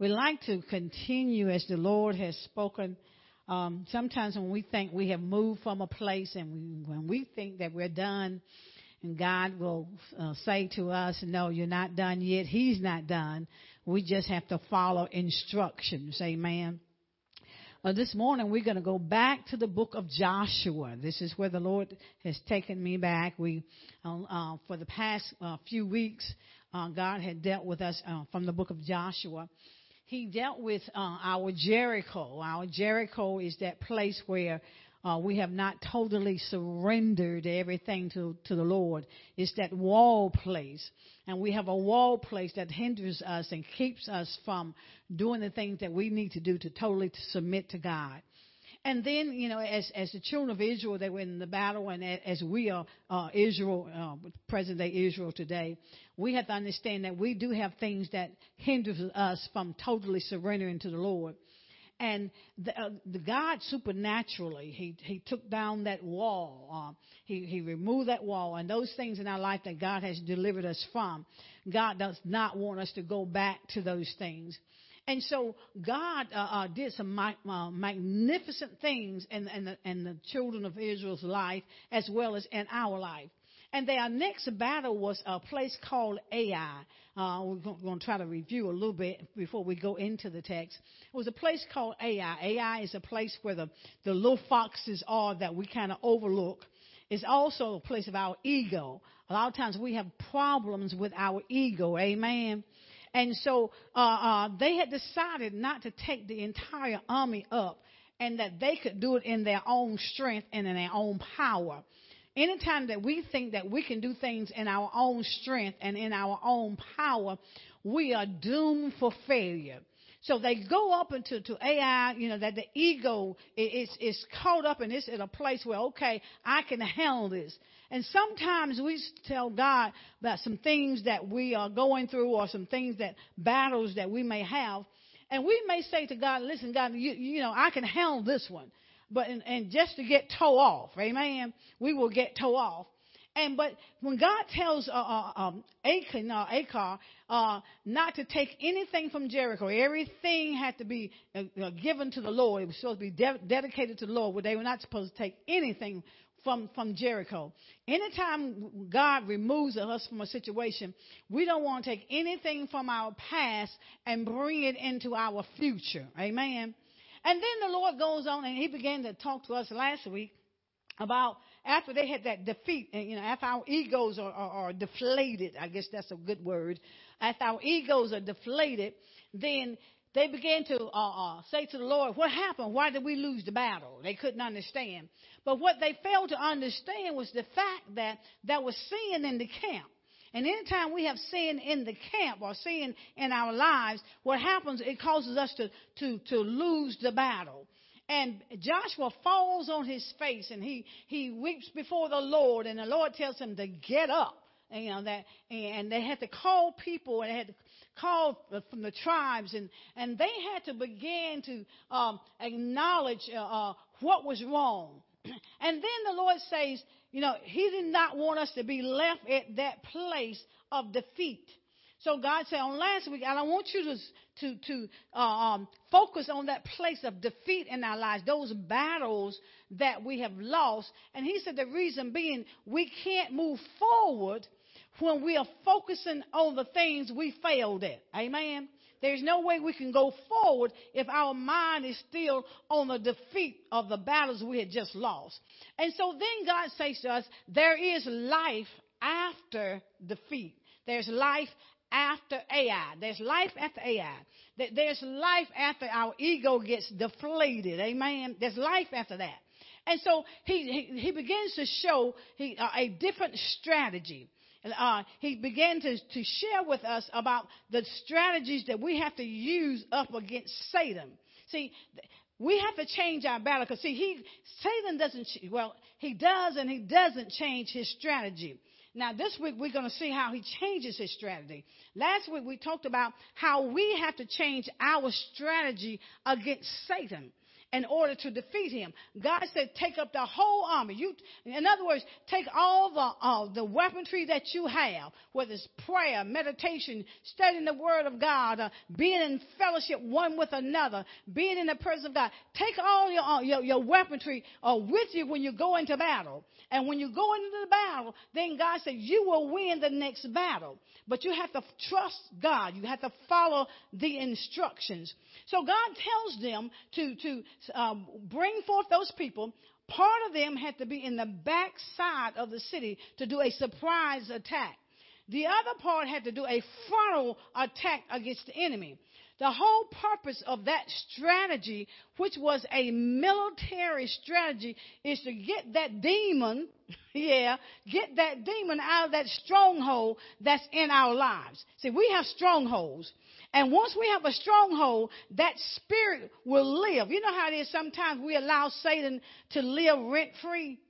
We like to continue as the Lord has spoken. Um, sometimes when we think we have moved from a place and we, when we think that we're done, and God will uh, say to us, No, you're not done yet. He's not done. We just have to follow instructions. Amen. Uh, this morning we're going to go back to the book of Joshua. This is where the Lord has taken me back. We, uh, uh, for the past uh, few weeks, uh, God had dealt with us from the book of Joshua he dealt with uh, our Jericho. Our Jericho is that place where uh, we have not totally surrendered everything to, to the Lord. It's that wall place. And we have a wall place that hinders us and keeps us from doing the things that we need to do to totally to submit to God. And then, you know, as, as the children of Israel, they were in the battle, and as we are uh, Israel, uh, present day Israel today, we have to understand that we do have things that hinder us from totally surrendering to the Lord. And the, uh, the God supernaturally, he, he took down that wall. Uh, he, he removed that wall. And those things in our life that God has delivered us from, God does not want us to go back to those things. And so God uh, uh, did some uh, magnificent things in, in, the, in the children of Israel's life as well as in our life. And their next battle was a place called Ai. Uh, we're going to try to review a little bit before we go into the text. It was a place called Ai. Ai is a place where the, the little foxes are that we kind of overlook. It's also a place of our ego. A lot of times we have problems with our ego. Amen. And so uh, uh, they had decided not to take the entire army up and that they could do it in their own strength and in their own power. Anytime that we think that we can do things in our own strength and in our own power, we are doomed for failure. So they go up into to Ai, you know, that the ego is, is caught up in this in a place where, okay, I can handle this. And sometimes we tell God about some things that we are going through or some things that battles that we may have. And we may say to God, listen, God, you, you know, I can handle this one. But, and, and just to get toe off, amen, we will get toe off. And but when God tells uh, uh, um, Achan, uh, Achar uh, not to take anything from Jericho, everything had to be uh, uh, given to the Lord. It was supposed to be de- dedicated to the Lord. But they were not supposed to take anything from, from Jericho. Anytime God removes us from a situation, we don't want to take anything from our past and bring it into our future. Amen. And then the Lord goes on and he began to talk to us last week about after they had that defeat, and you know, after our egos are, are, are deflated, I guess that's a good word. After our egos are deflated, then they began to uh, uh, say to the Lord, What happened? Why did we lose the battle? They couldn't understand. But what they failed to understand was the fact that there was sin in the camp. And anytime we have sin in the camp or sin in our lives, what happens, it causes us to, to, to lose the battle. And Joshua falls on his face and he, he weeps before the Lord and the Lord tells him to get up. And, you know, that, and they had to call people and they had to called from the tribes, and, and they had to begin to um, acknowledge uh, uh, what was wrong. and then the Lord says, you know, He did not want us to be left at that place of defeat. So God said on last week, I don't want you to to to uh, um, focus on that place of defeat in our lives, those battles that we have lost. And He said the reason being we can't move forward when we are focusing on the things we failed at. Amen. There's no way we can go forward if our mind is still on the defeat of the battles we had just lost. And so then God says to us, there is life after defeat. There's life after Ai. There's life after Ai. There's life after our ego gets deflated. Amen. There's life after that. And so he, he, he begins to show he, uh, a different strategy uh, he began to, to share with us about the strategies that we have to use up against Satan. See, we have to change our battle because see, he Satan doesn't. Well, he does and he doesn't change his strategy. Now, this week we're going to see how he changes his strategy. Last week we talked about how we have to change our strategy against Satan. In order to defeat him. God said, take up the whole army. You, in other words, take all the, the weaponry that you have, whether it's prayer, meditation, studying the word of God, uh, being in fellowship one with another, being in the presence of God. Take all your, uh, your, your weaponry uh, with you when you go into battle. And when you go into the battle, then God said, you will win the next battle. But you have to trust God. You have to follow the instructions. So God tells them to, to um, bring forth those people. Part of them had to be in the back side of the city to do a surprise attack. The other part had to do a frontal attack against the enemy. The whole purpose of that strategy, which was a military strategy, is to get that demon, yeah, get that demon out of that stronghold that's in our lives. See, we have strongholds. And once we have a stronghold, that spirit will live. You know how it is sometimes we allow Satan to live rent free?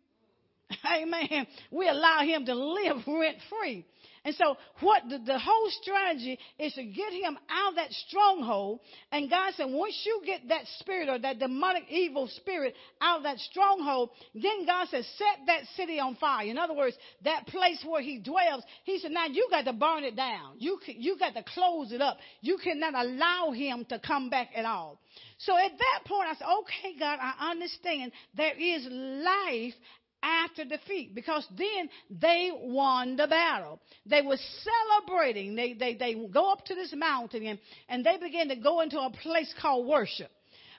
Amen. We allow him to live rent free. And so what the, the, whole strategy is to get him out of that stronghold. And God said, once you get that spirit or that demonic evil spirit out of that stronghold, then God said, set that city on fire. In other words, that place where he dwells, he said, now you got to burn it down. You, you got to close it up. You cannot allow him to come back at all. So at that point, I said, okay, God, I understand there is life after defeat because then they won the battle. They were celebrating. They, they, they go up to this mountain and, and they begin to go into a place called worship.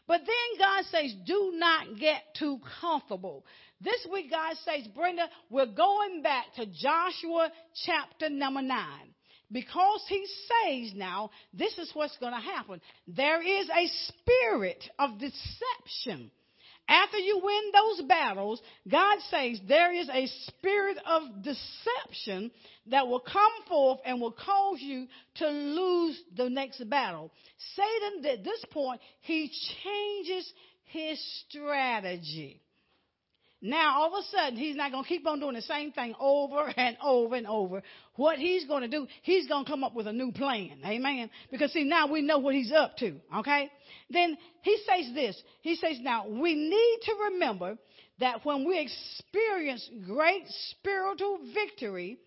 But then God says, do not get too comfortable. This week, God says, Brenda, we're going back to Joshua chapter number nine. Because he says now, this is what's going to happen. There is a spirit of deception after you win those battles, God says there is a spirit of deception that will come forth and will cause you to lose the next battle. Satan, at this point, he changes his strategy. Now, all of a sudden, he's not going to keep on doing the same thing over and over and over. What he's going to do, he's going to come up with a new plan. Amen. Because see, now we know what he's up to. Okay. Then he says this. He says, now we need to remember that when we experience great spiritual victory,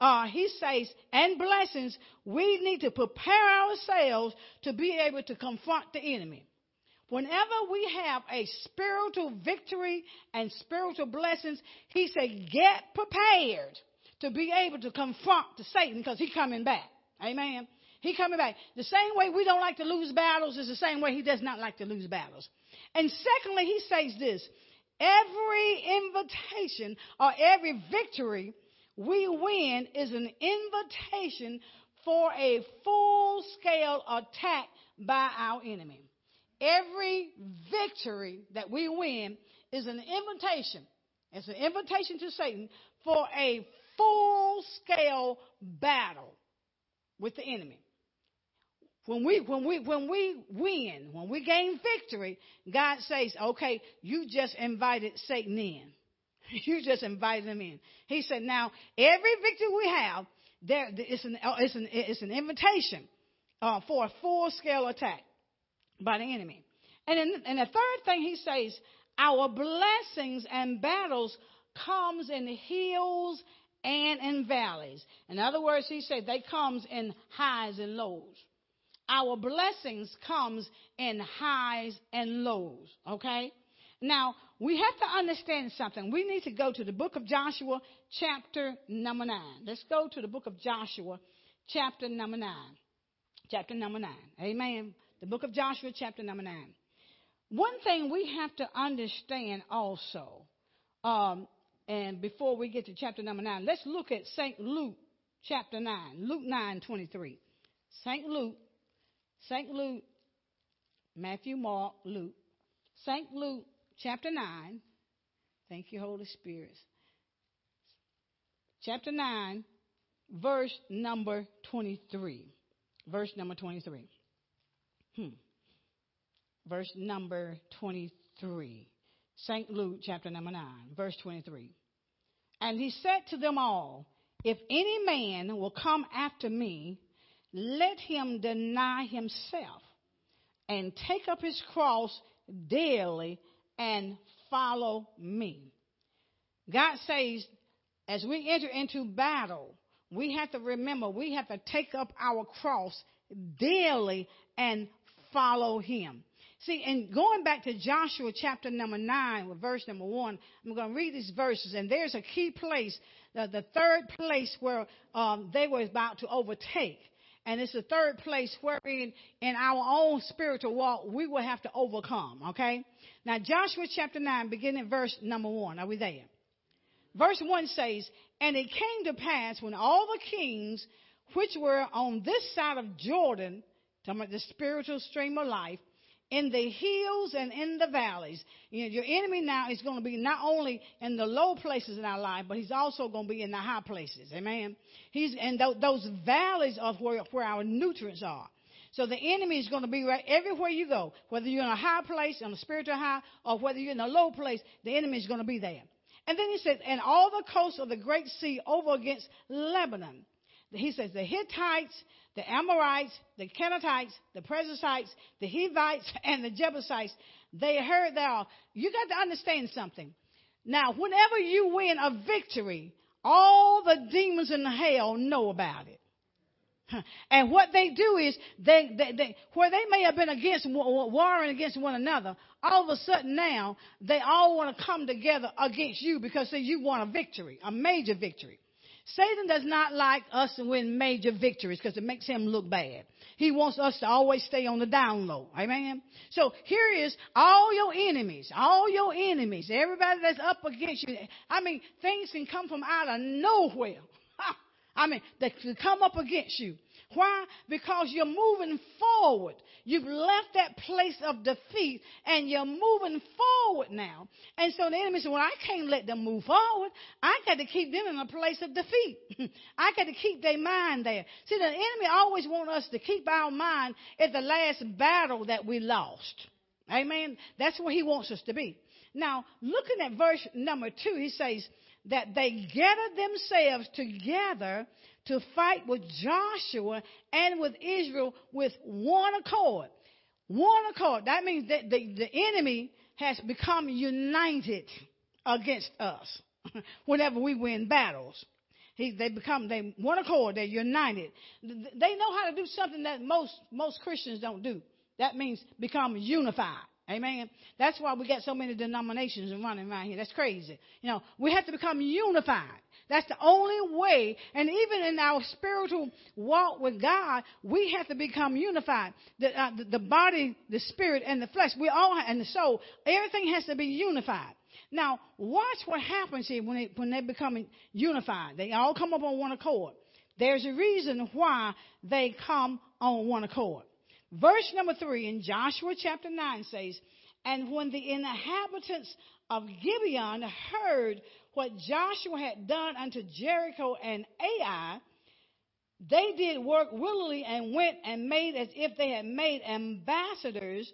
uh, he says, and blessings, we need to prepare ourselves to be able to confront the enemy. Whenever we have a spiritual victory and spiritual blessings, he said, get prepared to be able to confront the Satan because he's coming back. Amen. He coming back. The same way we don't like to lose battles is the same way he does not like to lose battles. And secondly, he says this, every invitation or every victory we win is an invitation for a full scale attack by our enemy. Every victory that we win is an invitation. It's an invitation to Satan for a full scale battle with the enemy. When we, when we, when we win, when we gain victory, God says, okay, you just invited Satan in. You just invited him in. He said, now every victory we have, there, it's an, it's an, it's an invitation uh, for a full scale attack by the enemy. And, in, and the third thing he says, our blessings and battles comes in hills and in valleys. In other words, he said they comes in highs and lows. Our blessings comes in highs and lows. Okay? Now, we have to understand something. We need to go to the book of Joshua, chapter number 9. Let's go to the book of Joshua, chapter number 9. Chapter number 9. Amen. The book of Joshua, chapter number 9. One thing we have to understand also, um, and before we get to chapter number 9, let's look at St. Luke, chapter 9. Luke 9 23. St. Luke, St. Luke, Matthew, Mark, Luke. St. Luke, chapter 9. Thank you, Holy Spirit. Chapter 9, verse number 23. Verse number 23. Hmm. Verse number 23. St. Luke, chapter number 9, verse 23. And he said to them all, If any man will come after me, let him deny himself and take up his cross daily and follow me. God says, as we enter into battle, we have to remember we have to take up our cross daily and follow him. See, and going back to Joshua chapter number 9, with verse number 1, I'm going to read these verses, and there's a key place, the, the third place where um, they were about to overtake. And it's the third place wherein in our own spiritual walk we will have to overcome. Okay? Now Joshua chapter 9, beginning verse number 1. Are we there? Verse 1 says, And it came to pass when all the kings which were on this side of Jordan, talking about the spiritual stream of life, in the hills and in the valleys. You know, your enemy now is going to be not only in the low places in our life, but he's also going to be in the high places. Amen. He's in th- those valleys of where, where our nutrients are. So the enemy is going to be right everywhere you go, whether you're in a high place, on a spiritual high, or whether you're in a low place, the enemy is going to be there. And then he says, and all the coasts of the great sea over against Lebanon. He says the Hittites, the Amorites, the Canaanites, the Perizzites, the Hivites, and the Jebusites, they heard that. You got to understand something. Now, whenever you win a victory, all the demons in hell know about it. And what they do is they, they, they, where they may have been against warring against one another, all of a sudden now they all want to come together against you because see, you won a victory, a major victory. Satan does not like us to win major victories because it makes him look bad. He wants us to always stay on the down low. Amen. So here is all your enemies, all your enemies, everybody that's up against you. I mean, things can come from out of nowhere. I mean, they can come up against you. Why? Because you're moving forward. You've left that place of defeat and you're moving forward now. And so the enemy said, well, I can't let them move forward. I got to keep them in a place of defeat. I got to keep their mind there. See, the enemy always wants us to keep our mind at the last battle that we lost. Amen. That's where he wants us to be. Now, looking at verse number two, he says that they gathered themselves together to fight with Joshua and with Israel with one accord. One accord. That means that the, the enemy has become united against us whenever we win battles. He, they become they one accord. They're united. They know how to do something that most most Christians don't do. That means become unified. Amen. That's why we got so many denominations running around here. That's crazy. You know, we have to become unified. That's the only way. And even in our spiritual walk with God, we have to become unified. The, uh, the, the, body, the spirit, and the flesh, we all, and the soul, everything has to be unified. Now, watch what happens here when, it, when they become unified. They all come up on one accord. There's a reason why they come on one accord. Verse number three in Joshua chapter 9 says, And when the inhabitants of Gibeon heard what Joshua had done unto Jericho and Ai, they did work willingly and went and made as if they had made ambassadors,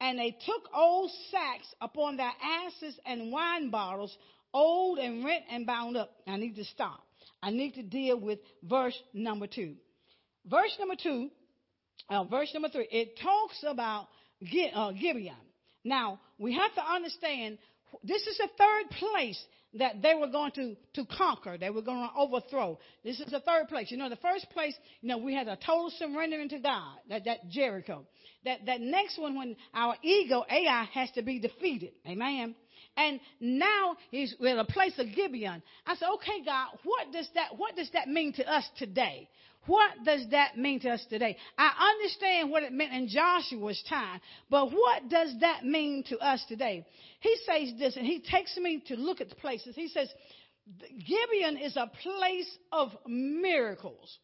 and they took old sacks upon their asses and wine bottles, old and rent and bound up. I need to stop. I need to deal with verse number two. Verse number two, uh, verse number three, it talks about uh, Gibeon. Now, we have to understand this is the third place that they were going to, to conquer. They were going to overthrow. This is the third place. You know, the first place, you know, we had a total surrendering to God, that, that Jericho. That, that next one, when our ego, Ai, has to be defeated. Amen. And now he's in a place of Gibeon. I said, okay, God, what does that, what does that mean to us today? What does that mean to us today? I understand what it meant in Joshua's time, but what does that mean to us today? He says this, and he takes me to look at the places. He says, Gibeon is a place of miracles.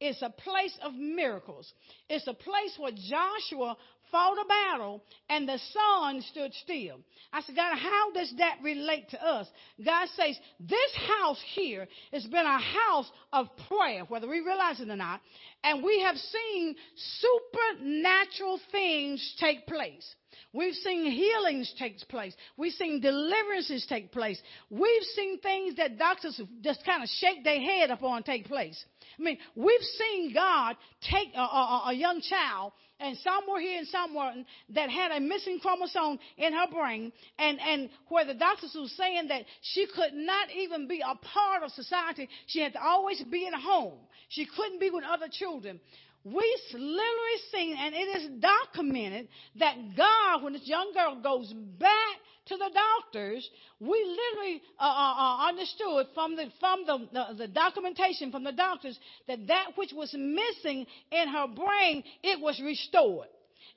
It's a place of miracles. It's a place where Joshua fought a battle and the sun stood still. I said, God, how does that relate to us? God says, this house here has been a house of prayer, whether we realize it or not, and we have seen supernatural things take place. We've seen healings take place. We've seen deliverances take place. We've seen things that doctors just kind of shake their head upon take place. I mean, we've seen God take a, a, a young child and somewhere here and somewhere that had a missing chromosome in her brain, and, and where the doctors were saying that she could not even be a part of society. She had to always be in a home. She couldn't be with other children. We literally seen, and it is documented, that God, when this young girl goes back to the doctors, we literally uh, uh, uh, understood from the from the, the, the documentation from the doctors that that which was missing in her brain it was restored.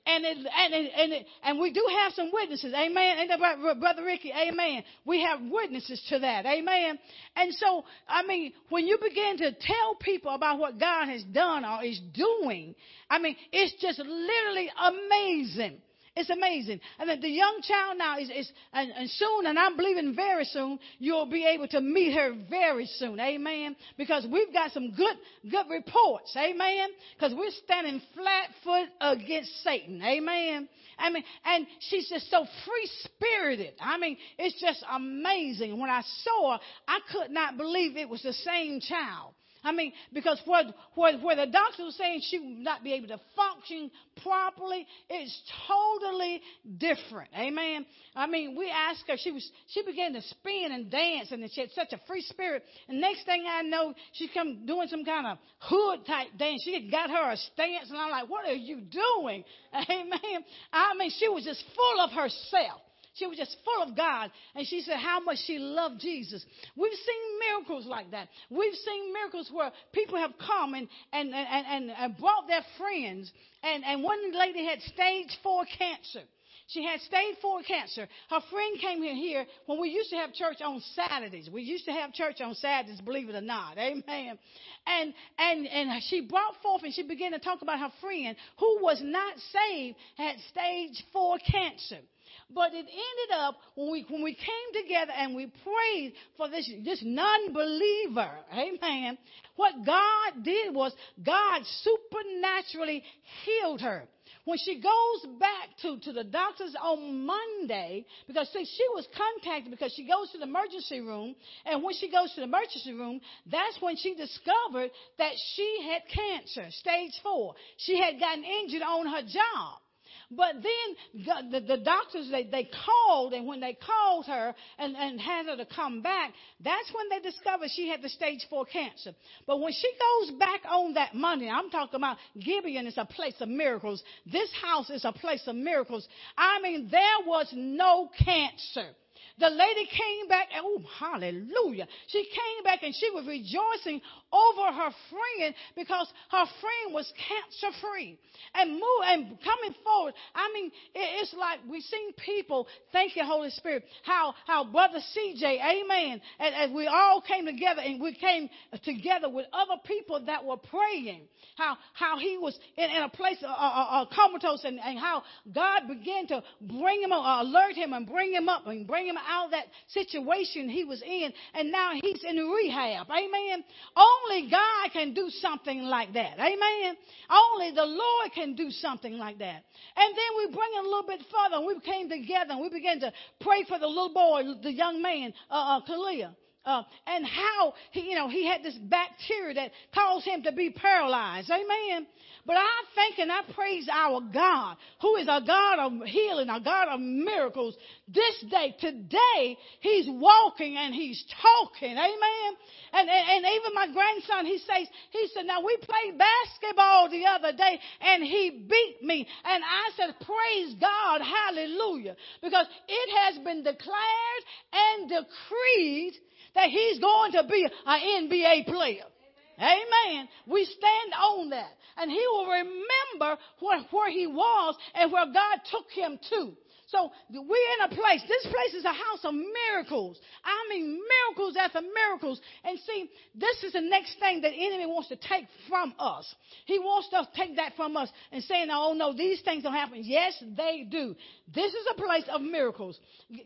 And it, and it, and it, and we do have some witnesses, amen. Ain't that brother Ricky? Amen. We have witnesses to that, amen. And so, I mean, when you begin to tell people about what God has done or is doing, I mean, it's just literally amazing. It's amazing. And the, the young child now is, is and, and soon, and I'm believing very soon, you'll be able to meet her very soon. Amen. Because we've got some good, good reports. Amen. Because we're standing flat foot against Satan. Amen. I mean, and she's just so free spirited. I mean, it's just amazing. When I saw her, I could not believe it was the same child. I mean, because where, where, where the doctor was saying she would not be able to function properly, it's totally different. Amen. I mean, we asked her, she was, she began to spin and dance and she had such a free spirit. And next thing I know, she come doing some kind of hood type dance. She got her a stance and I'm like, what are you doing? Amen. I mean, she was just full of herself. She was just full of God. And she said how much she loved Jesus. We've seen miracles like that. We've seen miracles where people have come and, and, and, and, and brought their friends. And, and one lady had stage four cancer. She had stage four cancer. Her friend came in here when we used to have church on Saturdays. We used to have church on Saturdays, believe it or not. Amen. And and and she brought forth and she began to talk about her friend who was not saved, had stage four cancer. But it ended up when we, when we came together and we prayed for this, this non-believer. Amen. What God did was God supernaturally healed her. When she goes back to, to the doctors on Monday, because see, she was contacted because she goes to the emergency room, and when she goes to the emergency room, that's when she discovered that she had cancer, stage four. She had gotten injured on her job. But then the, the, doctors, they, they called, and when they called her and, and had her to come back, that's when they discovered she had the stage four cancer. But when she goes back on that Monday, I'm talking about Gibeon is a place of miracles. This house is a place of miracles. I mean, there was no cancer. The lady came back, and oh, hallelujah. She came back and she was rejoicing over her friend because her friend was cancer free. And move and coming forward, I mean, it's like we've seen people, thank you, Holy Spirit, how, how Brother CJ, amen, and we all came together and we came together with other people that were praying. How, how he was in, in a place, of comatose, and, and how God began to bring him, uh, alert him and bring him up and bring him out of that situation he was in, and now he's in rehab. Amen. Only God can do something like that. Amen. Only the Lord can do something like that. And then we bring it a little bit further, and we came together and we began to pray for the little boy, the young man, uh, uh, Kalia. Uh, and how he, you know, he had this bacteria that caused him to be paralyzed. Amen. But I thank and I praise our God, who is a God of healing, a God of miracles. This day, today, He's walking and He's talking. Amen. And, and, and even my grandson, he says, he said, now we played basketball the other day and he beat me. And I said, praise God, hallelujah. Because it has been declared and decreed that he's going to be an NBA player. Amen. We stand on that. And he will remember where, where he was and where God took him to. So we're in a place. This place is a house of miracles. I mean, miracles after miracles. And see, this is the next thing that enemy wants to take from us. He wants to take that from us and saying, "Oh no, these things don't happen." Yes, they do. This is a place of miracles.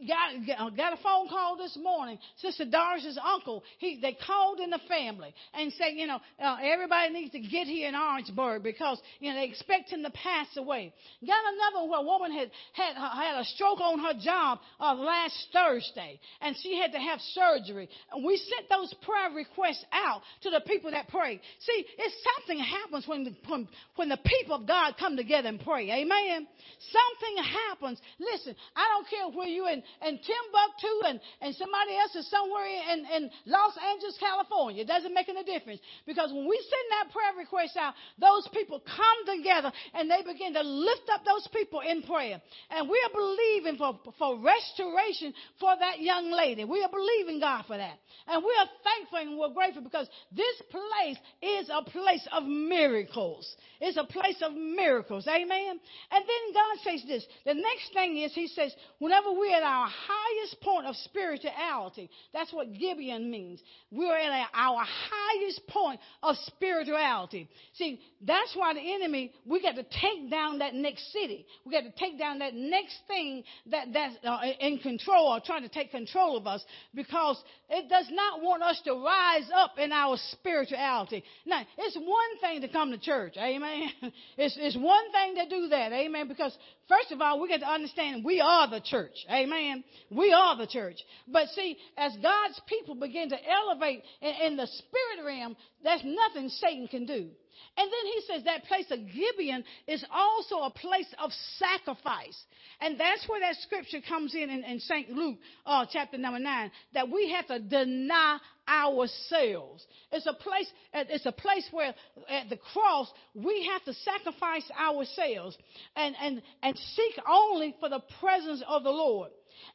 Got, got a phone call this morning. Sister Doris's uncle. He they called in the family and said, you know, uh, everybody needs to get here in Orangeburg because you know they expect him to pass away. Got another where a woman had had had a stroke on her job uh, last Thursday, and she had to have surgery. And we sent those prayer requests out to the people that prayed. See, it's something happens when the, when, when the people of God come together and pray. Amen. Something happens. Listen, I don't care where you in, in Timbuktu and, and somebody else is somewhere in, in Los Angeles, California. It doesn't make any difference. Because when we send that prayer request out, those people come together and they begin to lift up those people in prayer. And we are believing for, for restoration for that young lady. We are believing God for that. And we are thankful and we're grateful because this place is a place of miracles. It's a place of miracles. Amen. And then God says this. The next thing is He says, whenever we're at our highest point of spirituality, that's what Gibeon means. We're at our highest point of spirituality. See, that's why the enemy, we got to take down that next city. We got to take down that next thing that, that's uh, in control or trying to take control of us because it does not want us to rise up in our spirituality. Now, it's one thing to come to church. Amen. It's, it's one thing to do that. Amen. Because first of all, we got to understand we are the church. Amen. We are the church. But see, as God's people begin to elevate in, in the spirit realm, there's nothing Satan can do. And then he says that place of Gibeon is also a place of sacrifice. And that's where that scripture comes in in, in St. Luke uh, chapter number 9, that we have to deny ourselves. It's a place, it's a place where at the cross we have to sacrifice ourselves and, and, and seek only for the presence of the Lord.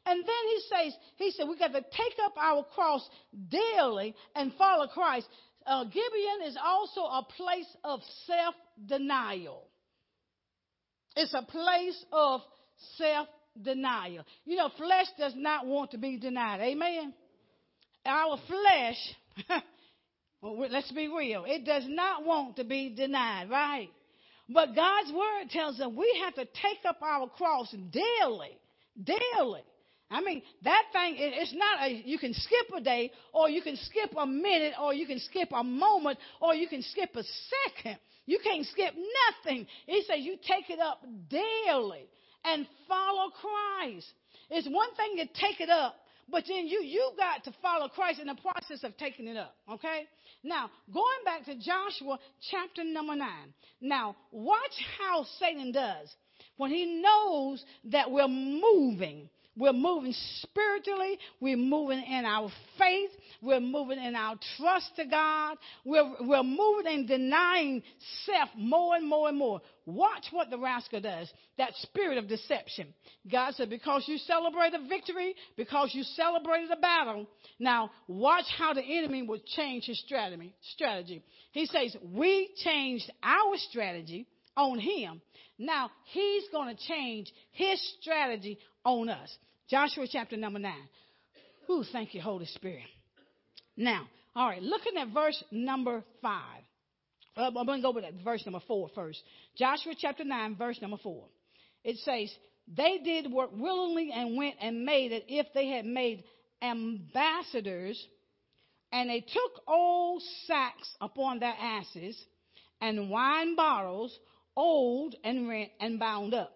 And then he says, he said, we got to take up our cross daily and follow Christ uh, Gibeon is also a place of self denial. It's a place of self denial. You know, flesh does not want to be denied. Amen. Our flesh, well, let's be real, it does not want to be denied, right? But God's word tells us we have to take up our cross daily, daily. I mean, that thing, it's not a, you can skip a day, or you can skip a minute, or you can skip a moment, or you can skip a second. You can't skip nothing. He says you take it up daily and follow Christ. It's one thing to take it up, but then you, you got to follow Christ in the process of taking it up. Okay? Now, going back to Joshua chapter number nine. Now, watch how Satan does. When he knows that we're moving, we're moving spiritually. We're moving in our faith. We're moving in our trust to God. We're, we're moving and denying self more and more and more. Watch what the rascal does. That spirit of deception. God said, because you celebrated victory, because you celebrated a battle, now watch how the enemy will change his strategy. strategy. He says, we changed our strategy on him. Now he's going to change his strategy on us. Joshua chapter number 9. Who thank you, Holy Spirit. Now, all right, looking at verse number 5. Uh, I'm going to go with that, verse number four first. Joshua chapter 9, verse number 4. It says, They did work willingly and went and made it if they had made ambassadors, and they took old sacks upon their asses, and wine bottles, old and rent and bound up.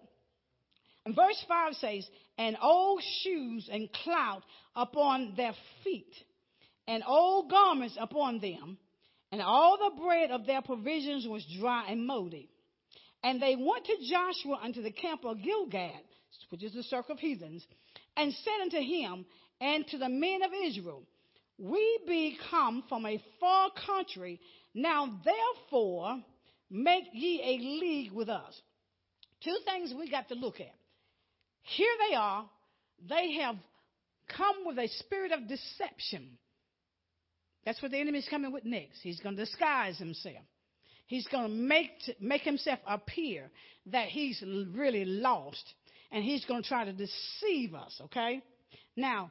And verse 5 says, And old shoes and clout upon their feet, and old garments upon them, and all the bread of their provisions was dry and moldy. And they went to Joshua unto the camp of Gilgal, which is the circle of heathens, and said unto him and to the men of Israel, We be come from a far country, now therefore make ye a league with us. Two things we got to look at. Here they are. They have come with a spirit of deception. That's what the enemy is coming with next. He's going to disguise himself. He's going to make, make himself appear that he's really lost. And he's going to try to deceive us, okay? Now,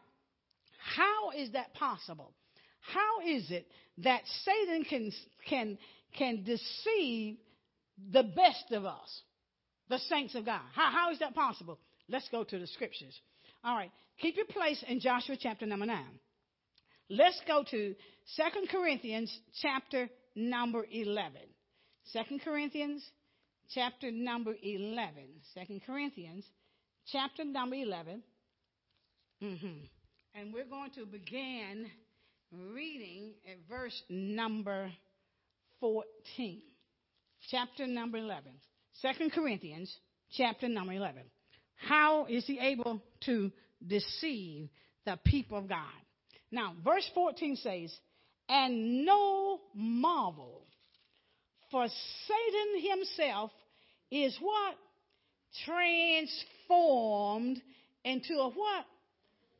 how is that possible? How is it that Satan can, can, can deceive the best of us, the saints of God? How, how is that possible? Let's go to the scriptures. All right. Keep your place in Joshua chapter number 9. Let's go to 2 Corinthians chapter number 11. 2 Corinthians chapter number 11. 2 Corinthians chapter number 11. Mm-hmm. And we're going to begin reading at verse number 14. Chapter number 11. 2 Corinthians, chapter number 11. How is he able to deceive the people of God? Now, verse 14 says, And no marvel, for Satan himself is what? Transformed into a what?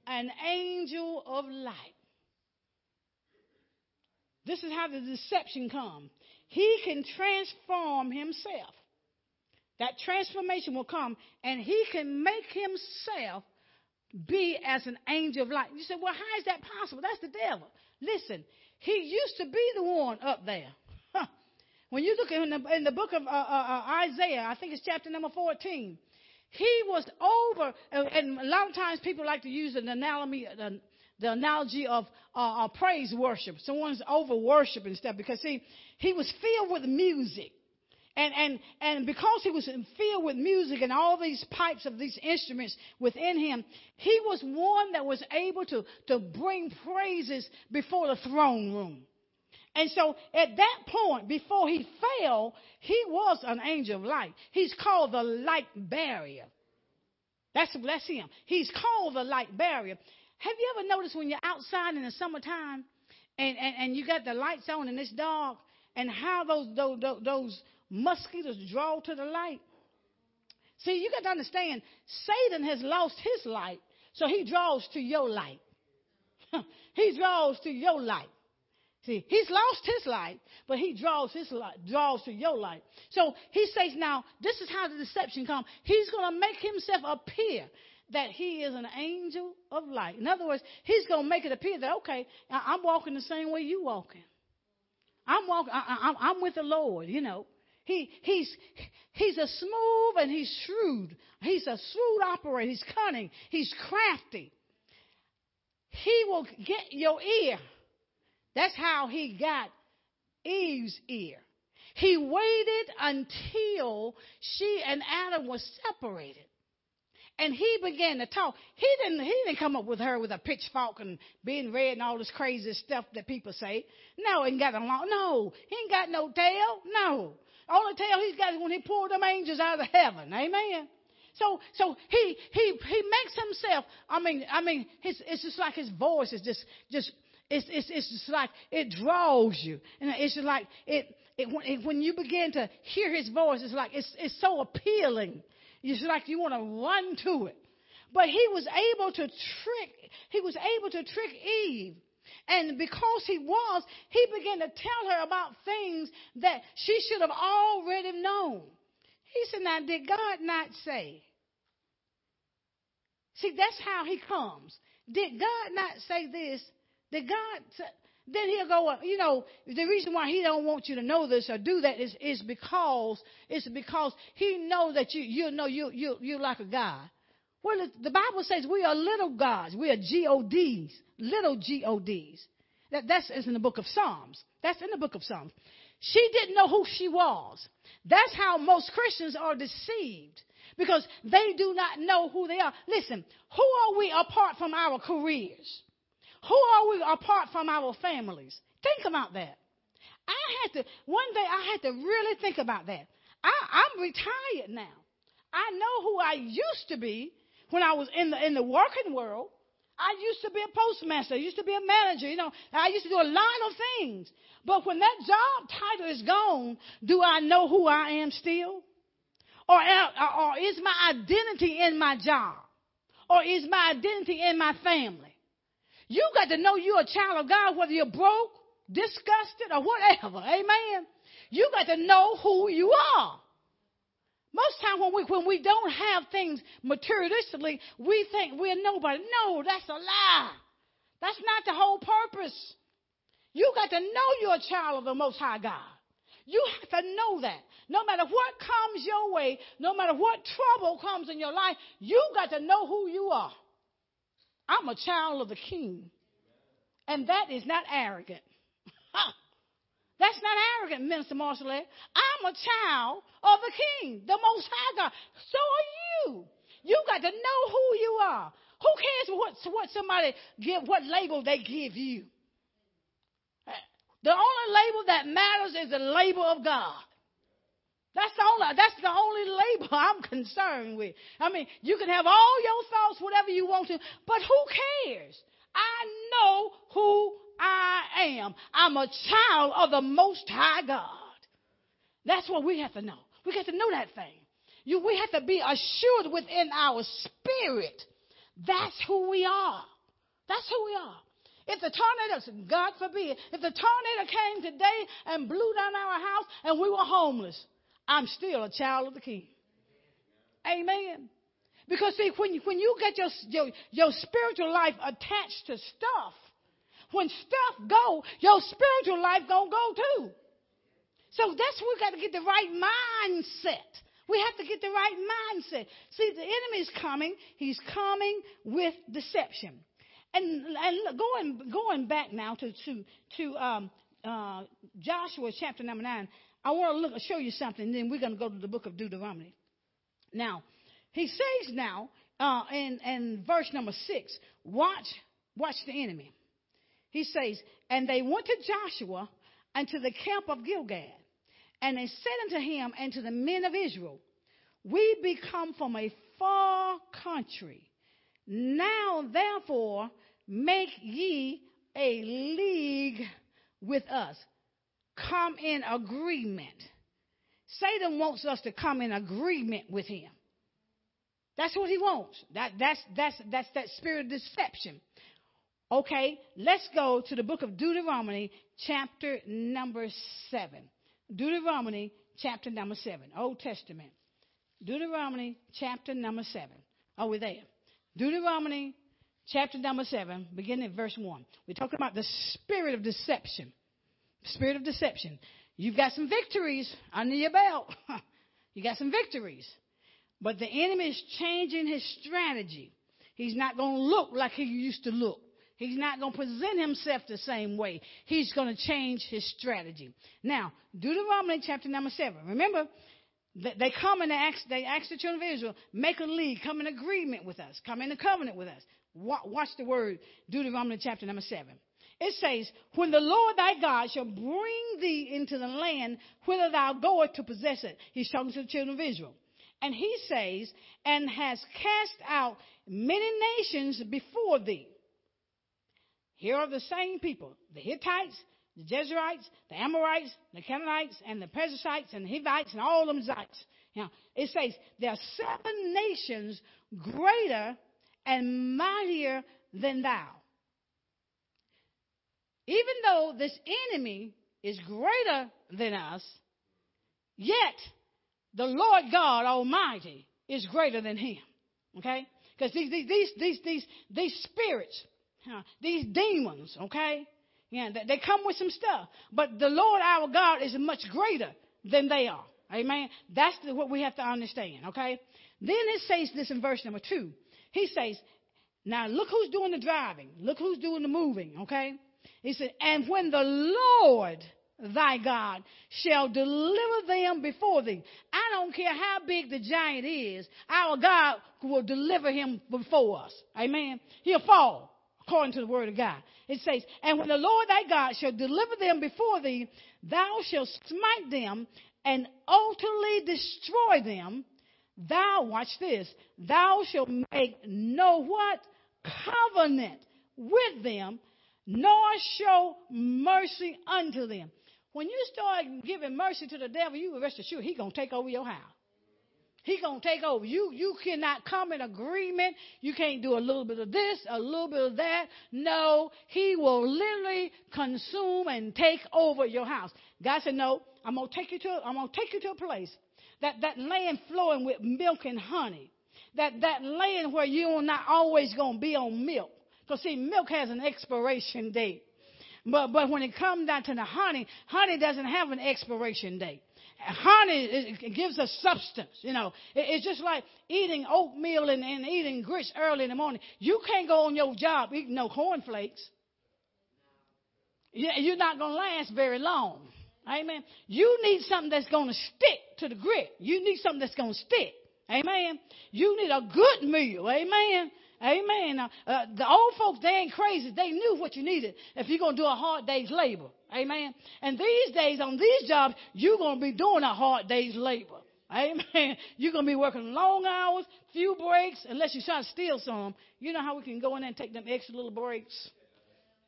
An angel of light. This is how the deception comes. He can transform himself. That transformation will come, and he can make himself be as an angel of light. You say, well, how is that possible? That's the devil. Listen, he used to be the one up there. when you look in the, in the book of uh, uh, uh, Isaiah, I think it's chapter number 14, he was over, and a lot of times people like to use an analogy, the, the analogy of uh, uh, praise worship. Someone's over worshiping stuff because see, he was filled with music. And, and, and because he was filled with music and all these pipes of these instruments within him, he was one that was able to, to bring praises before the throne room. And so at that point, before he fell, he was an angel of light. He's called the light bearer. That's, that's him. He's called the light bearer. Have you ever noticed when you're outside in the summertime and, and, and you got the lights on and it's dark and how those, those, those mosquitoes draw to the light. See, you got to understand, Satan has lost his light, so he draws to your light. he draws to your light. See, he's lost his light, but he draws his light, draws to your light. So he says, now, this is how the deception comes. He's going to make himself appear that he is an angel of light. In other words, he's going to make it appear that, okay, I'm walking the same way you walking. I'm walking, I, I, I'm with the Lord, you know. He, he's, he's a smooth and he's shrewd. He's a shrewd operator. He's cunning. He's crafty. He will get your ear. That's how he got Eve's ear. He waited until she and Adam were separated. And he began to talk. He didn't, he didn't come up with her with a pitchfork and being red and all this crazy stuff that people say. No, he ain't got a long, no, he ain't got no tail. No. Only tail he's got is when he pulled them angels out of heaven. Amen. So, so he, he, he makes himself, I mean, I mean, his, it's just like his voice is just, just, it's, it's, it's just like, it draws you. And it's just like, it, it, it, when you begin to hear his voice, it's like, it's, it's so appealing. It's like you want to run to it. But he was able to trick, he was able to trick Eve and because he was, he began to tell her about things that she should have already known. He said, Now, did God not say? See, that's how he comes. Did God not say this? Did God say, then he'll go, you know, the reason why he don't want you to know this or do that is, is because, it's because he knows that you, you know you, you, you're like a God. Well, the Bible says we are little gods. We are G-O-Ds, little G-O-Ds. That, that's in the book of Psalms. That's in the book of Psalms. She didn't know who she was. That's how most Christians are deceived because they do not know who they are. Listen, who are we apart from our careers? Who are we apart from our families? Think about that. I had to, one day I had to really think about that. I, I'm retired now. I know who I used to be when I was in the, in the working world. I used to be a postmaster. I used to be a manager. You know, I used to do a lot of things. But when that job title is gone, do I know who I am still? Or, uh, or is my identity in my job? Or is my identity in my family? You got to know you're a child of God, whether you're broke, disgusted, or whatever. Amen. You got to know who you are. Most time when we when we don't have things materialistically, we think we're nobody. No, that's a lie. That's not the whole purpose. You got to know you're a child of the Most High God. You have to know that. No matter what comes your way, no matter what trouble comes in your life, you got to know who you are. I'm a child of the King. And that is not arrogant. That's not arrogant, Minister Marshall. I'm a child of the King, the Most High God. So are you. You got to know who you are. Who cares what, what somebody give, what label they give you? The only label that matters is the label of God. That's the only that's the only label I'm concerned with. I mean, you can have all your thoughts, whatever you want to, but who cares? I know who I am. I'm a child of the Most High God. That's what we have to know. We have to know that thing. You, we have to be assured within our spirit. That's who we are. That's who we are. If the tornado, God forbid, if the tornado came today and blew down our house and we were homeless, I'm still a child of the King. Amen. Because see, when you, when you get your, your, your spiritual life attached to stuff, when stuff go, your spiritual life gonna go too. So that's we got to get the right mindset. We have to get the right mindset. See, the enemy is coming. He's coming with deception. And, and going going back now to to to um, uh, Joshua chapter number nine, I want to look show you something. Then we're going to go to the book of Deuteronomy. Now, he says now uh, in in verse number six, watch watch the enemy. He says, and they went to Joshua unto the camp of Gilgal, and they said unto him and to the men of Israel, We be come from a far country. Now therefore make ye a league with us. Come in agreement. Satan wants us to come in agreement with him. That's what he wants. That, that's, that's, that's that spirit of deception. Okay, let's go to the book of Deuteronomy, chapter number 7. Deuteronomy, chapter number 7, Old Testament. Deuteronomy, chapter number 7. Are we there? Deuteronomy, chapter number 7, beginning at verse 1. We're talking about the spirit of deception. Spirit of deception. You've got some victories under your belt. you got some victories. But the enemy is changing his strategy. He's not going to look like he used to look. He's not going to present himself the same way. He's going to change his strategy. Now, Deuteronomy chapter number 7. Remember, they come and they ask, they ask the children of Israel, make a league, come in agreement with us, come in a covenant with us. Watch the word, Deuteronomy chapter number 7. It says, When the Lord thy God shall bring thee into the land whither thou goest to possess it. He's talking to the children of Israel. And he says, And has cast out many nations before thee. Here are the same people the Hittites, the Jezreelites, the Amorites, the Canaanites, and the Perizzites, and the Hivites, and all them Zites. Now, it says there are seven nations greater and mightier than thou. Even though this enemy is greater than us, yet the Lord God Almighty is greater than him. Okay? Because these, these, these, these, these, these spirits, these demons, okay? Yeah, they come with some stuff. But the Lord our God is much greater than they are. Amen. That's what we have to understand, okay? Then it says this in verse number two. He says, now look who's doing the driving. Look who's doing the moving, okay? He said, and when the Lord thy God shall deliver them before thee. I don't care how big the giant is, our God will deliver him before us. Amen. He'll fall according to the word of God. It says, And when the Lord thy God shall deliver them before thee, thou shalt smite them and utterly destroy them. Thou, watch this, thou shalt make no what? Covenant with them, nor show mercy unto them. When you start giving mercy to the devil, you rest assured he's going to take over your house. He gonna take over. You you cannot come in agreement. You can't do a little bit of this, a little bit of that. No, he will literally consume and take over your house. God said, No, I'm gonna take you to I'm gonna take you to a place that that land flowing with milk and honey. That that land where you're not always gonna be on milk. Because see, milk has an expiration date. But but when it comes down to the honey, honey doesn't have an expiration date honey it gives us substance. You know, it's just like eating oatmeal and, and eating grits early in the morning. You can't go on your job eating no cornflakes. You're not going to last very long. Amen. You need something that's going to stick to the grit. You need something that's going to stick. Amen. You need a good meal. Amen. Amen. Uh, the old folks, they ain't crazy. They knew what you needed if you're going to do a hard day's labor. Amen. And these days, on these jobs, you're going to be doing a hard day's labor. Amen. You're going to be working long hours, few breaks, unless you try to steal some. You know how we can go in there and take them extra little breaks?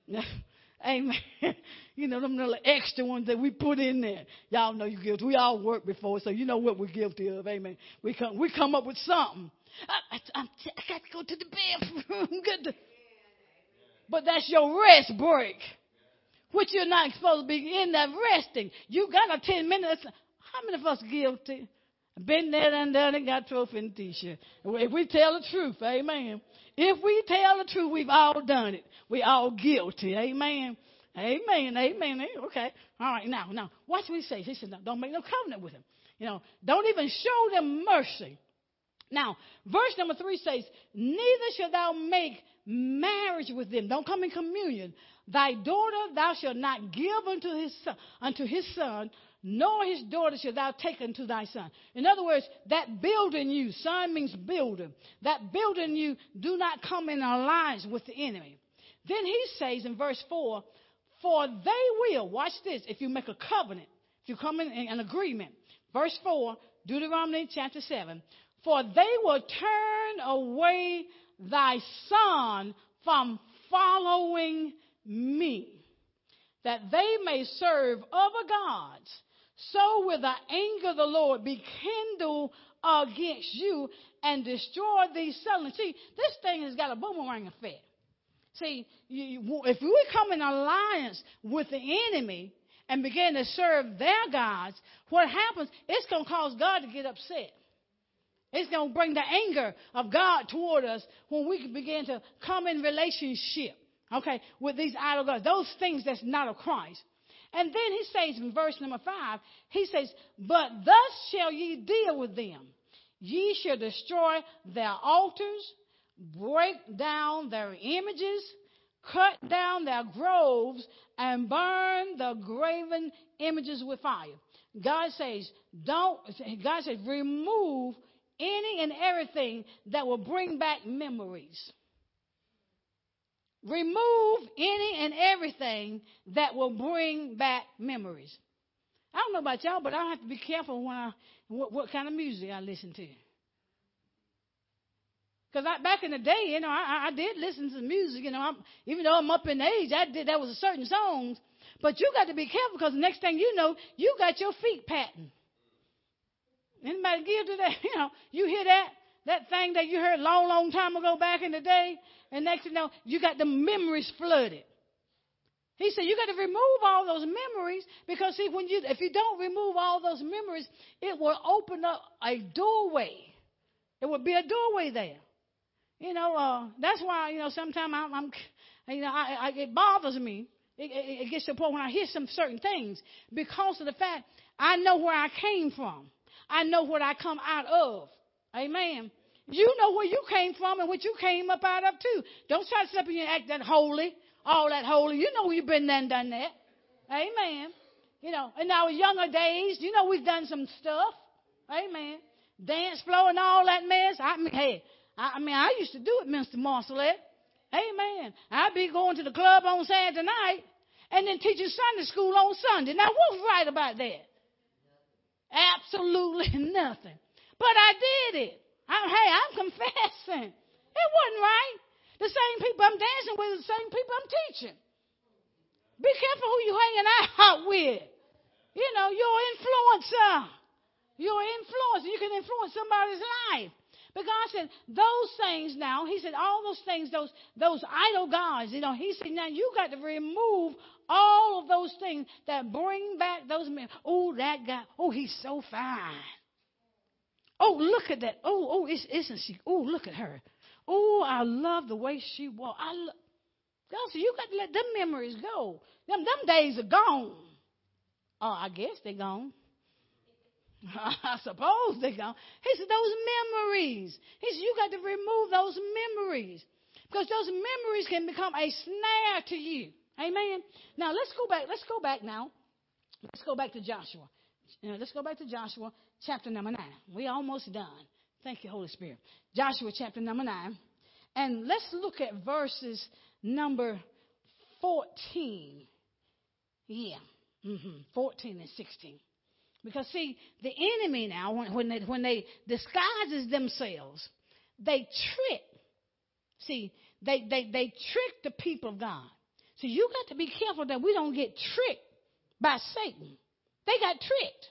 Amen. You know, them little extra ones that we put in there. Y'all know you're guilty. We all worked before, so you know what we're guilty of. Amen. We come, we come up with something. I, got to go to the bathroom. Good but that's your rest break, which you're not supposed to be in that resting. You got a 10 minutes. How many of us guilty? Been there and done it, got trophy and t-shirt. If we tell the truth, amen. If we tell the truth, we've all done it. We all guilty, amen. Amen, amen. Eh, okay, all right. Now, now, watch what he says. He said, "Don't make no covenant with him. You know, don't even show them mercy." Now, verse number three says, Neither shalt thou make marriage with them. Don't come in communion. Thy daughter thou shalt not give unto his son, unto his son, nor his daughter shalt thou take unto thy son. In other words, that building you, son means builder, that building you do not come in alliance with the enemy. Then he says in verse 4, For they will, watch this, if you make a covenant, if you come in an agreement. Verse 4, Deuteronomy chapter 7, For they will turn away thy son from following me, that they may serve other gods so will the anger of the Lord be kindled against you and destroy these suddenly. See, this thing has got a boomerang effect. See, you, if we come in alliance with the enemy and begin to serve their gods, what happens, it's going to cause God to get upset. It's going to bring the anger of God toward us when we begin to come in relationship, okay, with these idol gods. Those things that's not of Christ. And then he says in verse number five, he says, But thus shall ye deal with them. Ye shall destroy their altars, break down their images, cut down their groves, and burn the graven images with fire. God says, don't, God says, remove any and everything that will bring back memories. Remove any and everything that will bring back memories. I don't know about y'all, but I have to be careful when I what, what kind of music I listen to. Because back in the day, you know, I, I did listen to music. You know, I'm, even though I'm up in age, I did. That was a certain songs. But you got to be careful because the next thing you know, you got your feet patting. Anybody give to that? You know, you hear that that thing that you heard long, long time ago back in the day, and next you know, you got the memories flooded. He said you got to remove all those memories because see when you if you don't remove all those memories, it will open up a doorway. It will be a doorway there. You know, uh, that's why you know sometimes I'm, I'm you know I, I, it bothers me. It, it, it gets to the point when I hear some certain things because of the fact I know where I came from. I know what I come out of. Amen. You know where you came from and what you came up out of too. Don't try to step in and act that holy, all that holy. You know you've been there and done that. Amen. You know, in our younger days, you know we've done some stuff. Amen. Dance floor and all that mess. I mean, hey, I, I mean, I used to do it, Mr. Marcelette. Amen. I'd be going to the club on Saturday night and then teaching Sunday school on Sunday. Now, what's right about that? Absolutely nothing. But I did it. I'm, hey, I'm confessing. It wasn't right. The same people I'm dancing with the same people I'm teaching. Be careful who you're hanging out with. You know, you're influencer. You're influencer. You can influence somebody's life. But God said, those things now, He said, all those things, those, those idol gods, you know, He said, now you got to remove all of those things that bring back those men. Oh, that guy, oh, he's so fine. Oh, look at that. Oh, oh, isn't she? Oh, look at her. Oh, I love the way she walked. I love. God said, you got to let them memories go. Them, them days are gone. Oh, I guess they're gone. I suppose they're gone. He said, those memories. He said, you got to remove those memories. Because those memories can become a snare to you. Amen. Now let's go back. Let's go back now. Let's go back to Joshua. You know, let's go back to Joshua chapter number 9. We almost done. Thank you, Holy Spirit. Joshua chapter number 9. And let's look at verses number 14. Yeah, mm-hmm. 14 and 16. Because see, the enemy now, when, when, they, when they disguises themselves, they trick. See, they, they, they trick the people of God. So you got to be careful that we don't get tricked by Satan. They got tricked.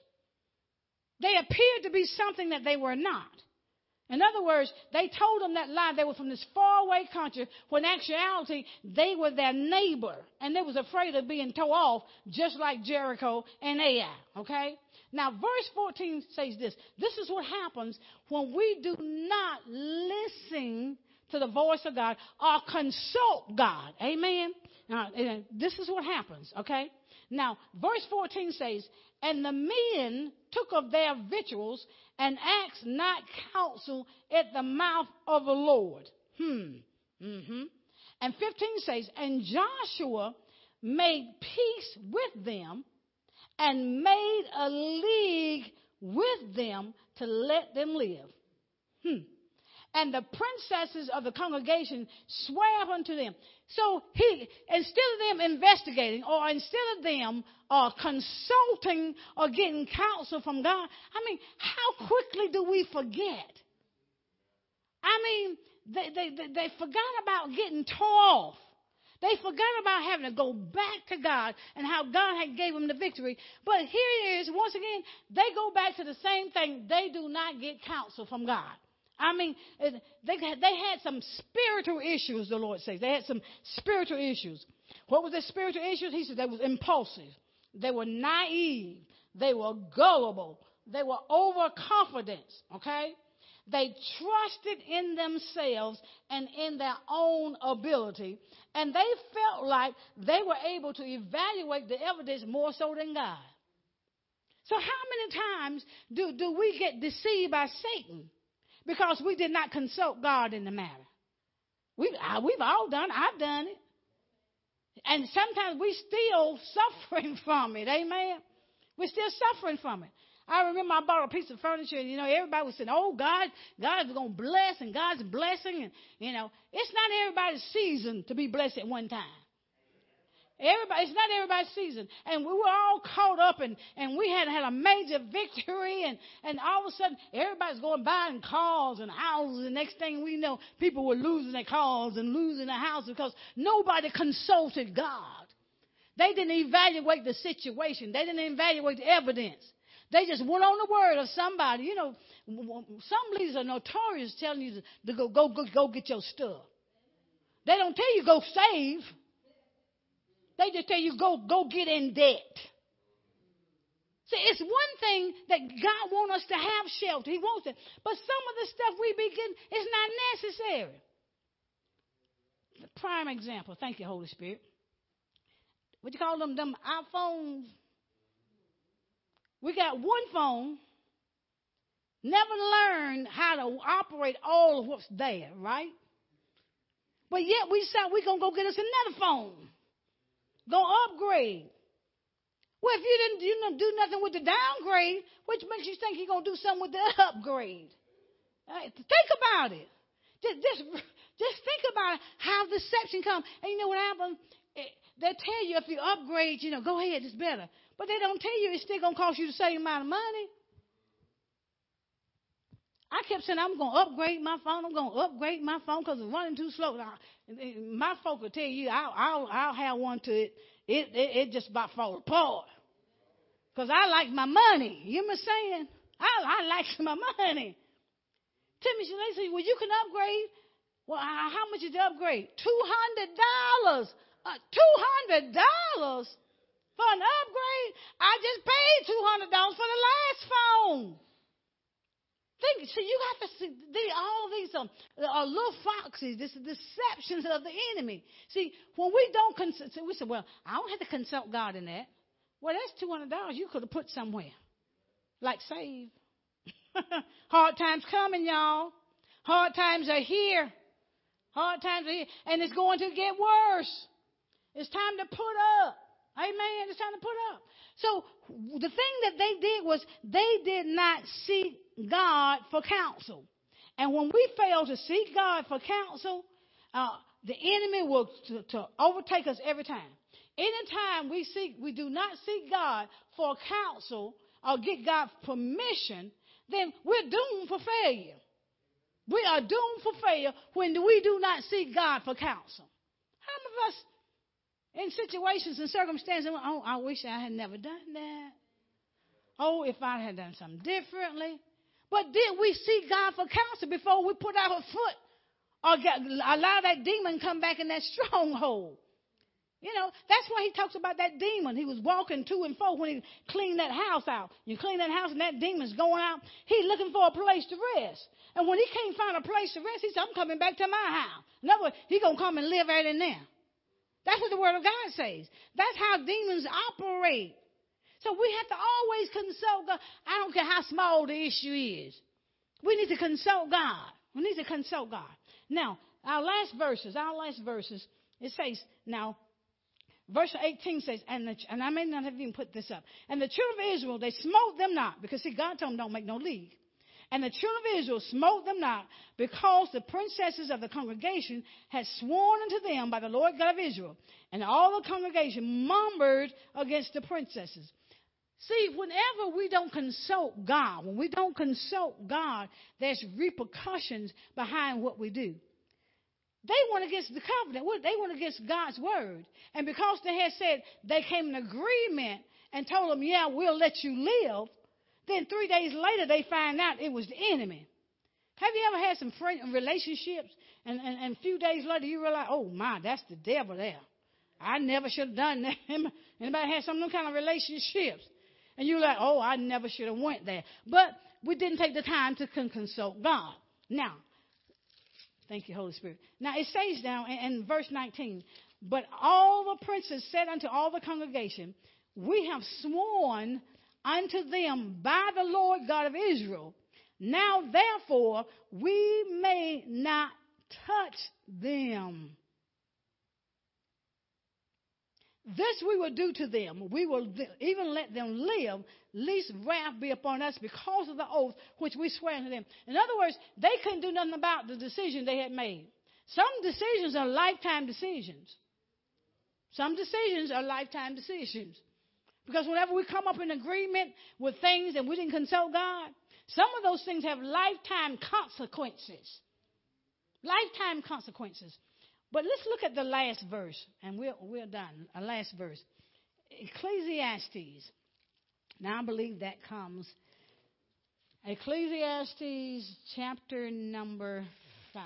They appeared to be something that they were not. In other words, they told them that lie. They were from this faraway country, when in actuality, they were their neighbor. And they was afraid of being towed off, just like Jericho and Ai. Okay? Now, verse 14 says this. This is what happens when we do not listen to the voice of God or consult God. Amen? Now, this is what happens, okay? Now, verse 14 says, And the men took of their victuals and asked not counsel at the mouth of the Lord. Hmm. Mm-hmm. And 15 says, And Joshua made peace with them and made a league with them to let them live. Hmm. And the princesses of the congregation swear unto them. So he, instead of them investigating or instead of them uh, consulting or getting counsel from God, I mean, how quickly do we forget? I mean, they, they, they, they forgot about getting tore off. They forgot about having to go back to God and how God had gave them the victory. But here it is, once again, they go back to the same thing. They do not get counsel from God. I mean, they, they had some spiritual issues, the Lord says. They had some spiritual issues. What was the spiritual issues? He said they was impulsive. They were naive. They were gullible. They were overconfident. Okay? They trusted in themselves and in their own ability. And they felt like they were able to evaluate the evidence more so than God. So how many times do, do we get deceived by Satan? Because we did not consult God in the matter. We've, we've all done I've done it. And sometimes we still suffering from it. Amen. We're still suffering from it. I remember I bought a piece of furniture, and you know, everybody was saying, "Oh, God, God's gonna bless, and God's blessing." And you know, it's not everybody's season to be blessed at one time. Everybody, it's not everybody's season. And we were all caught up and, and we had had a major victory and, and all of a sudden everybody's going buying cars and houses and next thing we know, people were losing their cars and losing their houses because nobody consulted God. They didn't evaluate the situation. They didn't evaluate the evidence. They just went on the word of somebody. You know, some leaders are notorious telling you to go, go, go, go get your stuff. They don't tell you go save. They just tell you go, go get in debt. See, it's one thing that God wants us to have shelter. He wants it. But some of the stuff we begin is not necessary. The prime example. Thank you, Holy Spirit. What you call them? Them iPhones we got one phone, never learned how to operate all of what's there, right? But yet we said we're to go get us another phone. Go upgrade. Well, if you didn't you know, do nothing with the downgrade, which makes you think you're to do something with the upgrade? Right? Think about it. Just, just, just think about how deception comes. And you know what happens? They tell you if you upgrade, you know, go ahead, it's better. But they don't tell you it's still to cost you the same amount of money. I kept saying, I'm going to upgrade my phone. I'm going to upgrade my phone because it's running too slow. Now, my folk will tell you, I'll, I'll, I'll have one to it. It, it, it just about fall apart. Because I like my money. You know what I'm saying? I, I like my money. Timmy, they say, well, you can upgrade. Well, how much is the upgrade? $200. Uh, $200 for an upgrade. I just paid $200 for the last phone. Think, see, you have to see all these um, little foxes, this deceptions of the enemy. See, when we don't consult, we say, well, I don't have to consult God in that. Well, that's $200 you could have put somewhere, like save. Hard times coming, y'all. Hard times are here. Hard times are here, and it's going to get worse. It's time to put up. Amen. It's time to put up. So the thing that they did was they did not seek God for counsel. And when we fail to seek God for counsel, uh, the enemy will to, to overtake us every time. Anytime we seek, we do not seek God for counsel or get God's permission, then we're doomed for failure. We are doomed for failure when we do not seek God for counsel. How many of us in situations and circumstances, oh, I wish I had never done that. Oh, if I had done something differently. But did we seek God for counsel before we put our foot or get, allow that demon come back in that stronghold? You know, that's why he talks about that demon. He was walking to and fro when he cleaned that house out. You clean that house and that demon's going out. He's looking for a place to rest. And when he can't find a place to rest, he said, I'm coming back to my house. In other words, he's going to come and live right in there. That's what the Word of God says. That's how demons operate. So we have to always consult God. I don't care how small the issue is. We need to consult God. We need to consult God. Now, our last verses, our last verses, it says, now, verse 18 says, and, the, and I may not have even put this up. And the children of Israel, they smote them not, because see, God told them don't make no league. And the children of Israel smote them not, because the princesses of the congregation had sworn unto them by the Lord God of Israel. And all the congregation murmured against the princesses. See, whenever we don't consult God, when we don't consult God, there's repercussions behind what we do. They went against the covenant. They went against God's word. And because they had said they came in agreement and told them, yeah, we'll let you live, then three days later they find out it was the enemy. Have you ever had some friend, relationships and, and, and a few days later you realize, oh my, that's the devil there. I never should have done that. Anybody had some kind of relationships? And you're like, oh, I never should have went there. But we didn't take the time to consult God. Now, thank you, Holy Spirit. Now it says down in, in verse 19, but all the princes said unto all the congregation, we have sworn unto them by the Lord God of Israel. Now therefore we may not touch them. This we will do to them. We will even let them live, lest wrath be upon us because of the oath which we swear to them. In other words, they couldn't do nothing about the decision they had made. Some decisions are lifetime decisions. Some decisions are lifetime decisions. Because whenever we come up in agreement with things and we didn't consult God, some of those things have lifetime consequences. Lifetime consequences. But let's look at the last verse, and we're, we're done. A last verse. Ecclesiastes. Now I believe that comes. Ecclesiastes chapter number five.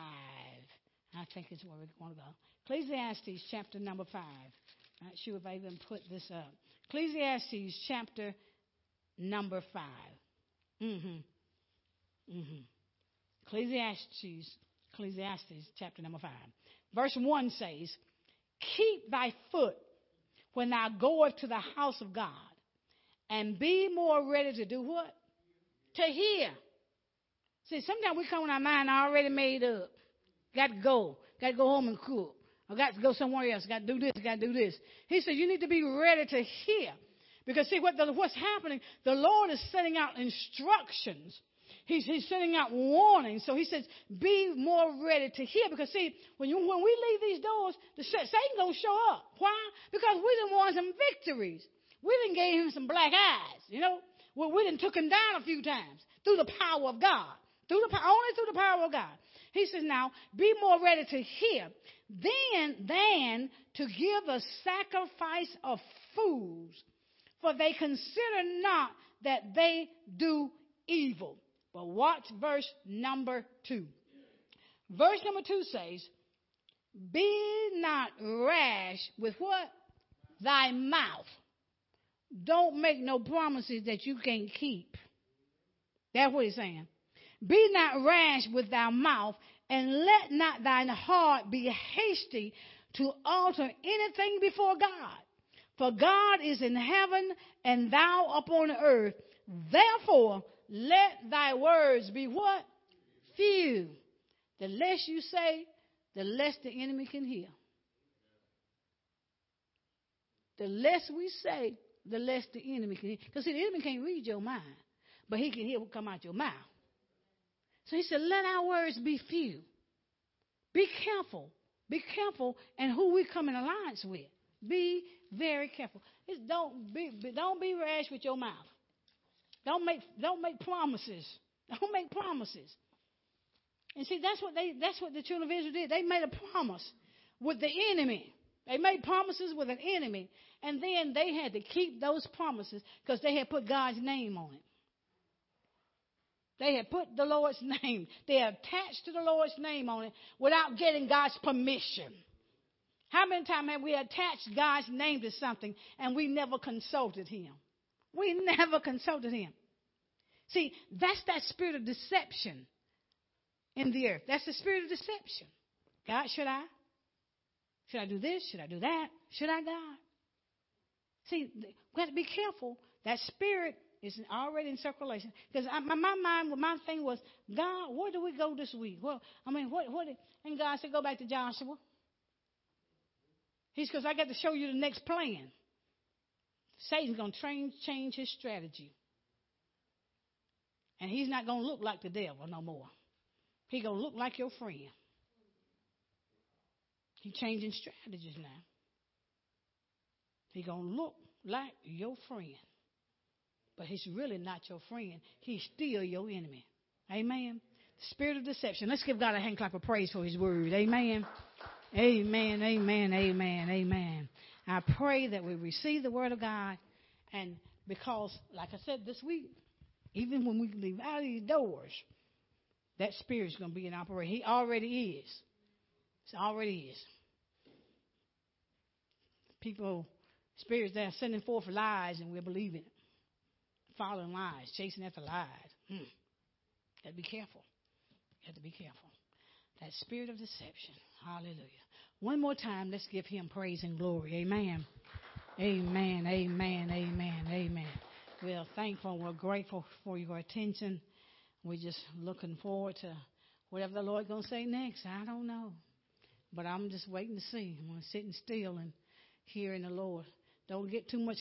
I think it's where we want to go. Ecclesiastes chapter number five. Not sure if I even put this up. Ecclesiastes chapter number five. Mm-hmm. Mm-hmm. Ecclesiastes, Ecclesiastes chapter number five. Verse 1 says, Keep thy foot when thou goest to the house of God, and be more ready to do what? To hear. See, sometimes we come in our mind already made up. Got to go. Got to go home and cook. I got to go somewhere else. Got to do this. Got to do this. He said, You need to be ready to hear. Because see what the, what's happening, the Lord is sending out instructions He's, he's sending out warnings. So he says, be more ready to hear. Because see, when you, when we leave these doors, the Satan gonna show up. Why? Because we didn't want some victories. We didn't gave him some black eyes. You know, well, we didn't took him down a few times through the power of God. Through the only through the power of God. He says, now be more ready to hear than than to give a sacrifice of fools, for they consider not that they do evil. But watch verse number two. Verse number two says, Be not rash with what? Thy mouth. Don't make no promises that you can't keep. That's what he's saying. Be not rash with thy mouth, and let not thine heart be hasty to alter anything before God. For God is in heaven, and thou upon earth. Therefore, let thy words be what? Few. The less you say, the less the enemy can hear. The less we say, the less the enemy can hear. Because see, the enemy can't read your mind, but he can hear what come out your mouth. So he said, let our words be few. Be careful. Be careful and who we come in alliance with. Be very careful. It's don't be don't be rash with your mouth. Don't make don't make promises. Don't make promises. And see, that's what they that's what the children of Israel did. They made a promise with the enemy. They made promises with an enemy. And then they had to keep those promises because they had put God's name on it. They had put the Lord's name. They attached to the Lord's name on it without getting God's permission. How many times have we attached God's name to something and we never consulted Him? We never consulted Him. See, that's that spirit of deception in the earth. That's the spirit of deception. God, should I? Should I do this? Should I do that? Should I, God? See, we have to be careful. That spirit is already in circulation. Because my, my mind, my thing was, God, where do we go this week? Well, I mean, what, what? And God said, go back to Joshua. He's because I got to show you the next plan. Satan's going to change his strategy. And he's not going to look like the devil no more. He's going to look like your friend. He's changing strategies now. He's going to look like your friend. But he's really not your friend. He's still your enemy. Amen. The spirit of deception. Let's give God a hand clap of praise for his word. Amen. Amen. Amen. Amen. Amen. I pray that we receive the word of God. And because, like I said this week, even when we leave out of these doors, that spirit's going to be in operation. He already is. It already is. People, spirits that are sending forth lies and we're believing it. Following lies, chasing after lies. Hmm. Got to be careful. Got to be careful. That spirit of deception. Hallelujah. One more time, let's give him praise and glory. Amen. Amen. Amen. Amen. Amen. We're thankful. We're grateful for your attention. We're just looking forward to whatever the Lord gonna say next. I don't know, but I'm just waiting to see. I'm sitting still and hearing the Lord. Don't get too much